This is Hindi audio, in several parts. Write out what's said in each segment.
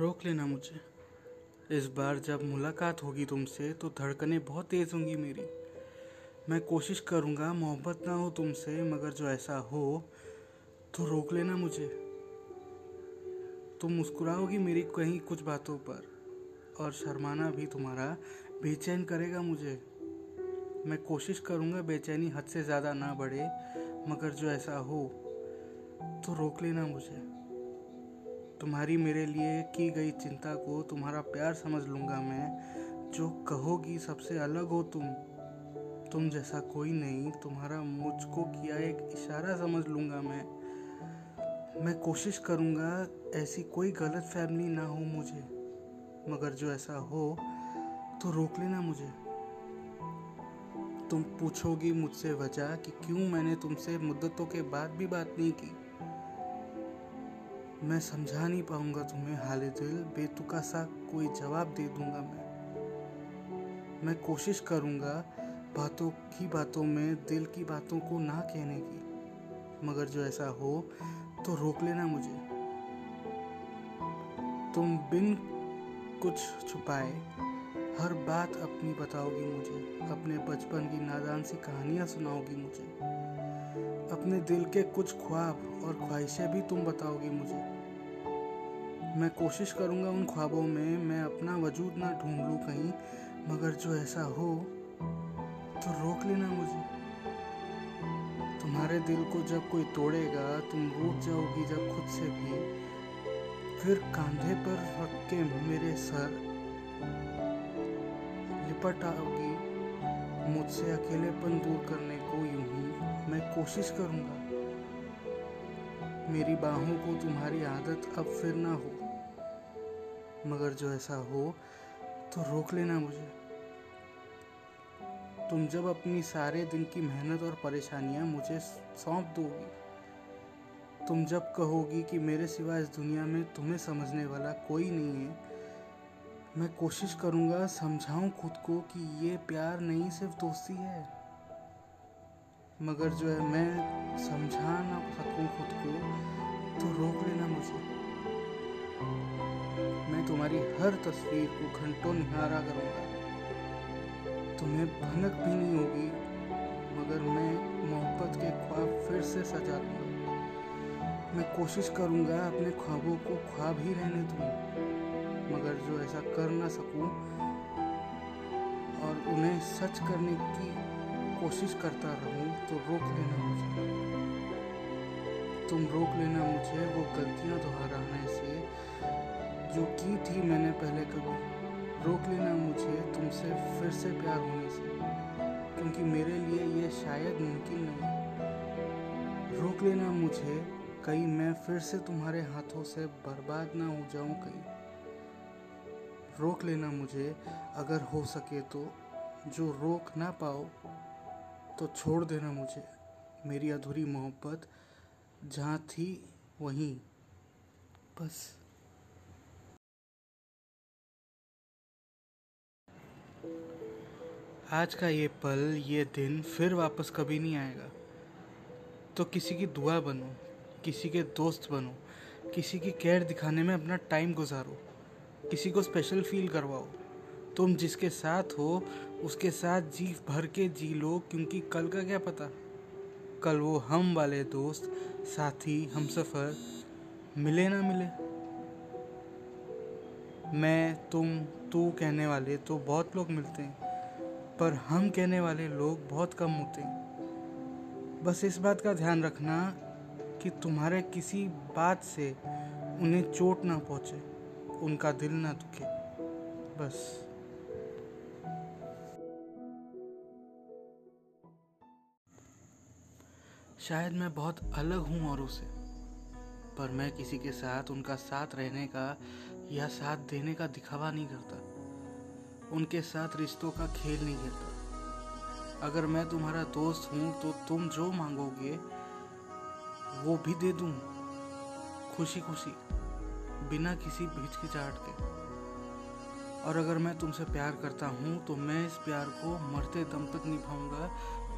रोक लेना मुझे। इस बार जब मुलाकात होगी तुमसे तो धड़कनें बहुत तेज़ होंगी मेरी। मैं कोशिश करूँगा मोहब्बत ना हो तुमसे, मगर जो ऐसा हो तो रोक लेना मुझे। तुम मुस्कुराओगी मेरी कहीं कुछ बातों पर, और शर्माना भी तुम्हारा बेचैन करेगा मुझे। मैं कोशिश करूँगा बेचैनी हद से ज़्यादा ना बढ़े, मगर जो ऐसा हो तो रोक लेना मुझे। तुम्हारी मेरे लिए की गई चिंता को तुम्हारा प्यार समझ लूँगा मैं। जो कहोगी सबसे अलग हो तुम। तुम जैसा कोई नहीं, तुम्हारा मुझको किया एक इशारा समझ लूँगा मैं। मैं कोशिश करूँगा ऐसी कोई गलत फहमी ना हो मुझे। मगर जो ऐसा हो तो रोक लेना मुझे। तुम पूछोगी मुझसे वजह कि क्यों मैंने तुमसे मुद्दतों के बाद भी बात नहीं की। मैं समझा नहीं पाऊँगा तुम्हें हाल दिल बेतुका सा कोई जवाब दे दूँगा मैं। मैं कोशिश करूँगा बातों की बातों में, दिल की बातों को ना कहने की। मगर जो ऐसा हो तो रोक लेना मुझे। तुम बिन कुछ छुपाए, हर बात अपनी बताओगी मुझे। अपने बचपन की नादान सी कहानियाँ सुनाओगी मुझे। अपने दिल के कुछ ख्वाब और ख्वाहिशें भी तुम बताओगी मुझे। मैं कोशिश करूँगा उन ख्वाबों में मैं अपना वजूद ना ढूंढ लूँ कहीं, मगर जो ऐसा हो तो रोक लेना मुझे। तुम्हारे दिल को जब कोई तोड़ेगा, तुम रूठ जाओगी जब खुद से भी। फिर कांधे पर रख के मेरे सर लिपट आओगी। मुझसे अकेलेपन दूर करने को यूँ ही मैं कोशिश करूँगा। मेरी बाहों को तुम्हारी आदत अब फिर ना हो। मगर जो ऐसा हो तो रोक लेना मुझे। तुम जब अपनी सारे दिन की मेहनत और परेशानियाँ मुझे सौंप दोगी, तुम जब कहोगी कि मेरे सिवा इस दुनिया में तुम्हें समझने वाला कोई नहीं है, मैं कोशिश करूँगा समझाऊं खुद को कि ये प्यार नहीं सिर्फ़ दोस्ती है, मगर जो है मैं समझा ना सकूँ खुद को तो रोक लेना मुझे। मैं तुम्हारी हर तस्वीर को घंटों निहारा करूँगा। तुम्हें भनक भी नहीं होगी, मगर मैं मोहब्बत के ख्वाब फिर से सजा लूँगा मैं कोशिश करूँगा अपने ख्वाबों को ख्वाब ही रहने दूँ, मगर जो ऐसा कर ना सकूँ और उन्हें सच करने की कोशिश करता रहूँ तो रोक लेना मुझे। तुम रोक लेना मुझे, वो गलतियाँ दोहराने से जो की थी मैंने पहले कभी। रोक लेना मुझे, तुमसे फिर से प्यार होने से। क्योंकि मेरे लिए ये शायद मुमकिन नहीं। रोक लेना मुझे, कहीं मैं फिर से तुम्हारे हाथों से बर्बाद ना हो जाऊँ कहीं। रोक लेना मुझे, अगर हो सके तो। जो रोक ना पाओ तो छोड़ देना मुझे। मेरी अधूरी मोहब्बत जहाँ थी, वहीं। बस। आज का ये पल, ये दिन फिर वापस कभी नहीं आएगा। तो किसी की दुआ बनो, किसी के दोस्त बनो, किसी की केयर दिखाने में अपना टाइम गुजारो, किसी को स्पेशल फील करवाओ। तुम जिसके साथ हो, उसके साथ जी भर के जी लो, क्योंकि कल का क्या पता? कल वो हम वाले दोस्त, साथी, हम सफ़र, मिले ना मिले। मैं, तुम, तू कहने वाले तो बहुत लोग मिलते हैं। पर हम कहने वाले लोग बहुत कम होते हैं। बस इस बात का ध्यान रखना कि तुम्हारे किसी बात से उन्हें चोट ना पहुँचे, उनका दिल ना दुखे। बस। शायद मैं बहुत अलग हूँ औरों से पर मैं किसी के साथ, उनका साथ रहने का या साथ देने का दिखावा नहीं करता। उनके साथ रिश्तों का खेल नहीं खेलता अगर मैं तुम्हारा दोस्त हूँ तो तुम जो मांगोगे, वो भी दे दूँ। खुशी खुशी बिना किसी हिचकिचाहट के। और अगर मैं तुमसे प्यार करता हूँ तो मैं इस प्यार को मरते दम तक निभाऊँगा,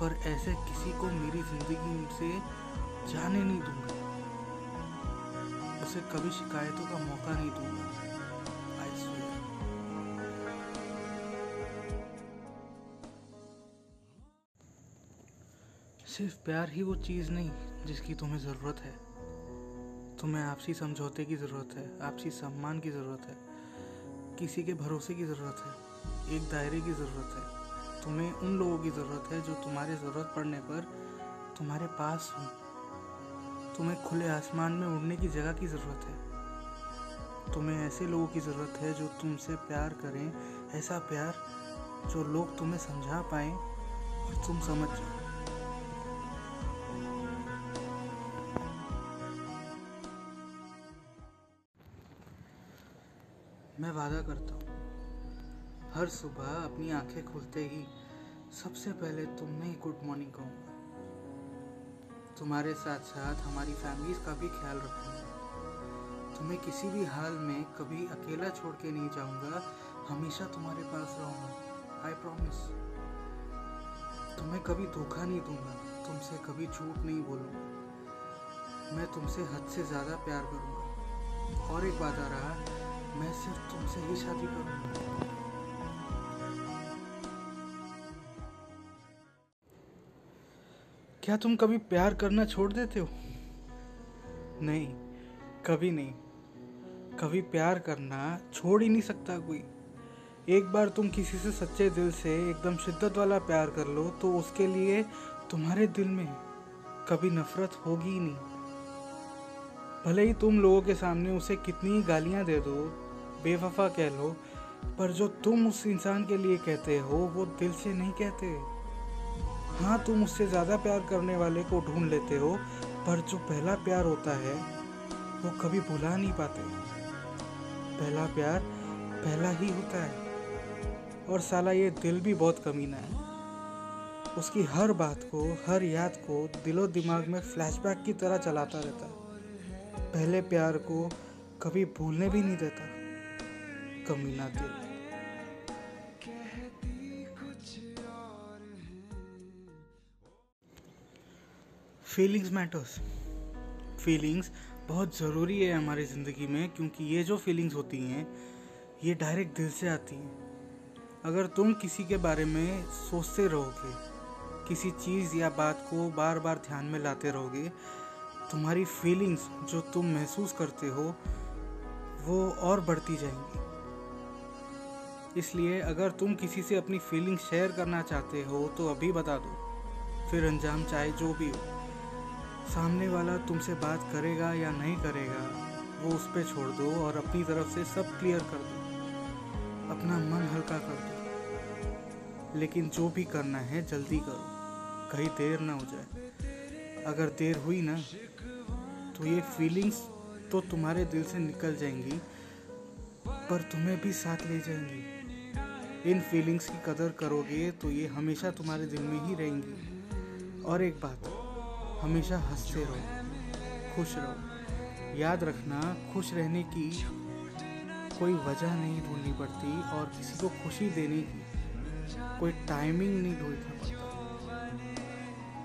पर ऐसे किसी को मेरी ज़िंदगी से जाने नहीं दूँगा। उसे कभी शिकायतों का मौका नहीं दूँगा। सिर्फ़ प्यार ही वो चीज़ नहीं जिसकी तुम्हें ज़रूरत है। तुम्हें आपसी समझौते की ज़रूरत है, आपसी सम्मान की ज़रूरत है, किसी के भरोसे की ज़रूरत है, एक दायरे की ज़रूरत है। तुम्हें उन लोगों की ज़रूरत है जो तुम्हारे ज़रूरत पड़ने पर तुम्हारे पास हों। तुम्हें खुले आसमान में उड़ने की जगह की ज़रूरत है। तुम्हें ऐसे लोगों की ज़रूरत है जो तुमसे प्यार करें, ऐसा प्यार जो लोग तुम्हें समझा पाएँ और तुम समझ जाओ वादा करता हूँ। हर सुबह अपनी आँखें खुलते ही सबसे पहले तुम्हें ही गुड मॉर्निंग कहूँगा। तुम्हारे साथ साथ हमारी फैमिलीज़ का भी ख्याल रखूँगा। तुम्हें किसी भी हाल में कभी अकेला छोड़ के नहीं जाऊँगा, हमेशा तुम्हारे पास रहूँगा आई प्रॉमिस तुम्हें कभी धोखा नहीं दूँगा, तुमसे कभी झूठ नहीं बोलूँगा। मैं तुमसे हद से ज़्यादा प्यार करूँगा। और एक बात आ रहा मैं सिर्फ़ तुमसे ही शादी करूँगा क्या तुम कभी प्यार करना छोड़ देते हो? नहीं, कभी नहीं। कभी प्यार करना छोड़ ही नहीं सकता कोई। एक बार तुम किसी से सच्चे दिल से एकदम शिद्दत वाला प्यार कर लो तो उसके लिए तुम्हारे दिल में कभी नफरत होगी ही नहीं। भले ही तुम लोगों के सामने उसे कितनी गालियाँ दे दो बेवफा कह लो, पर जो तुम उस इंसान के लिए कहते हो, वो दिल से नहीं कहते। हाँ तुम उससे ज़्यादा प्यार करने वाले को ढूंढ लेते हो, पर जो पहला प्यार होता है, वो कभी भुला नहीं पाते। पहला प्यार पहला ही होता है। और साला, ये दिल भी बहुत कमीना है। उसकी हर बात को, हर याद को दिलो दिमाग में फ्लैशबैक की तरह चलाता रहता है। पहले प्यार को कभी भूलने भी नहीं देता। कमीना दिल फीलिंग्स मैटर्स फीलिंग्स बहुत ज़रूरी है हमारी ज़िंदगी में, क्योंकि ये जो फीलिंग्स होती हैं, ये डायरेक्ट दिल से आती हैं। अगर तुम किसी के बारे में सोचते रहोगे, किसी चीज़ या बात को बार बार ध्यान में लाते रहोगे, तुम्हारी फीलिंग्स जो तुम महसूस करते हो, वो और बढ़ती जाएँगी। इसलिए अगर तुम किसी से अपनी फीलिंग शेयर करना चाहते हो तो अभी बता दो। फिर अंजाम चाहे जो भी हो, सामने वाला तुमसे बात करेगा या नहीं करेगा, वो उस पर छोड़ दो और अपनी तरफ़ से सब क्लियर कर दो। अपना मन हल्का कर दो। लेकिन जो भी करना है, जल्दी करो। कहीं देर ना हो जाए। अगर देर हुई ना तो ये फीलिंग्स तो तुम्हारे दिल से निकल जाएँगी, पर तुम्हें भी साथ ले जाएँगी। इन फीलिंग्स की कदर करोगे तो ये हमेशा तुम्हारे दिल में ही रहेंगी। और एक बात, हमेशा हँसते रहो, खुश रहो। याद रखना, खुश रहने की कोई वजह नहीं ढूंढनी पड़ती और किसी को खुशी देने की कोई टाइमिंग नहीं ढूंढना पड़ता।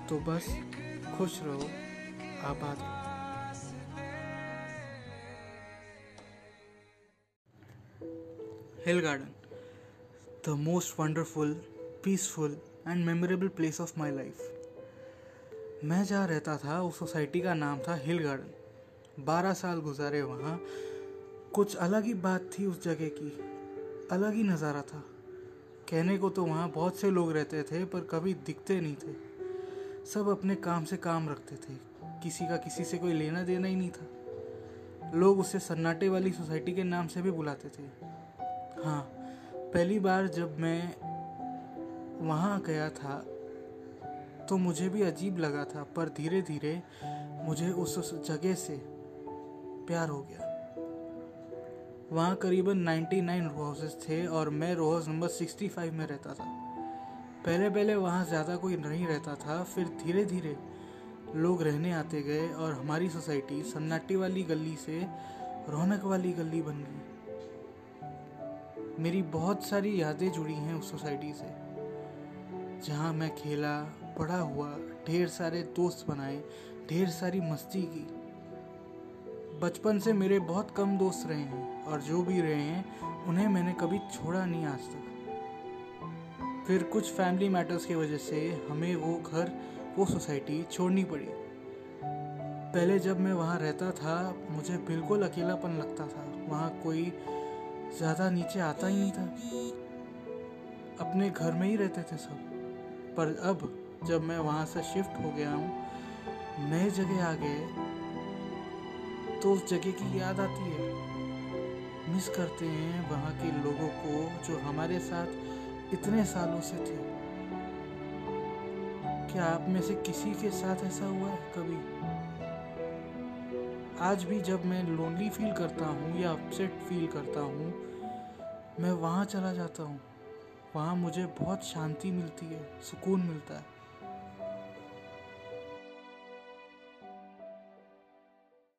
तो बस खुश रहो, आबाद रहो। Hill garden the most wonderful peaceful and memorable place of my life मैं जहाँ रहता था, उस सोसाइटी का नाम था हिल गार्डन बारह साल गुजारे वहाँ। कुछ अलग ही बात थी उस जगह की। अलग ही नज़ारा था। कहने को तो वहाँ बहुत से लोग रहते थे, पर कभी दिखते नहीं थे। सब अपने काम से काम रखते थे। किसी का किसी से कोई लेना देना ही नहीं था। लोग उसे सन्नाटे वाली सोसाइटी के नाम से भी बुलाते थे। हाँ पहली बार जब मैं वहाँ गया था तो मुझे भी अजीब लगा था, पर धीरे धीरे मुझे उस जगह से प्यार हो गया। वहाँ करीबन 99 रो हाउसेस थे और मैं रो हाउस नंबर 65 में रहता था। पहले पहले वहाँ ज़्यादा कोई नहीं रहता था, फिर धीरे धीरे लोग रहने आते गए और हमारी सोसाइटी सन्नाटी वाली गली से रौनक वाली गली बन गई। मेरी बहुत सारी यादें जुड़ी हैं उस सोसाइटी से, जहाँ मैं खेला, पढ़ा हुआ, ढेर सारे दोस्त बनाए, ढेर सारी मस्ती की। बचपन से मेरे बहुत कम दोस्त रहे हैं और जो भी रहे हैं, उन्हें मैंने कभी छोड़ा नहीं आज तक। फिर कुछ फैमिली मैटर्स की वजह से हमें वो घर, वो सोसाइटी छोड़नी पड़ी। पहले जब मैं वहाँ रहता था, मुझे बिल्कुल अकेलापन लगता था। वहाँ कोई ज़्यादा नीचे आता ही नहीं था। अपने घर में ही रहते थे सब। पर अब, जब मैं वहाँ से शिफ्ट हो गया हूँ, नए जगह आ गए तो उस जगह की याद आती है। मिस करते हैं वहाँ के लोगों को जो हमारे साथ इतने सालों से थे। क्या आप में से किसी के साथ ऐसा हुआ है कभी? आज भी जब मैं लोनली फील करता हूँ या अपसेट फील करता हूँ मैं वहाँ चला जाता हूँ। वहाँ मुझे बहुत शांति मिलती है सुकून मिलता है।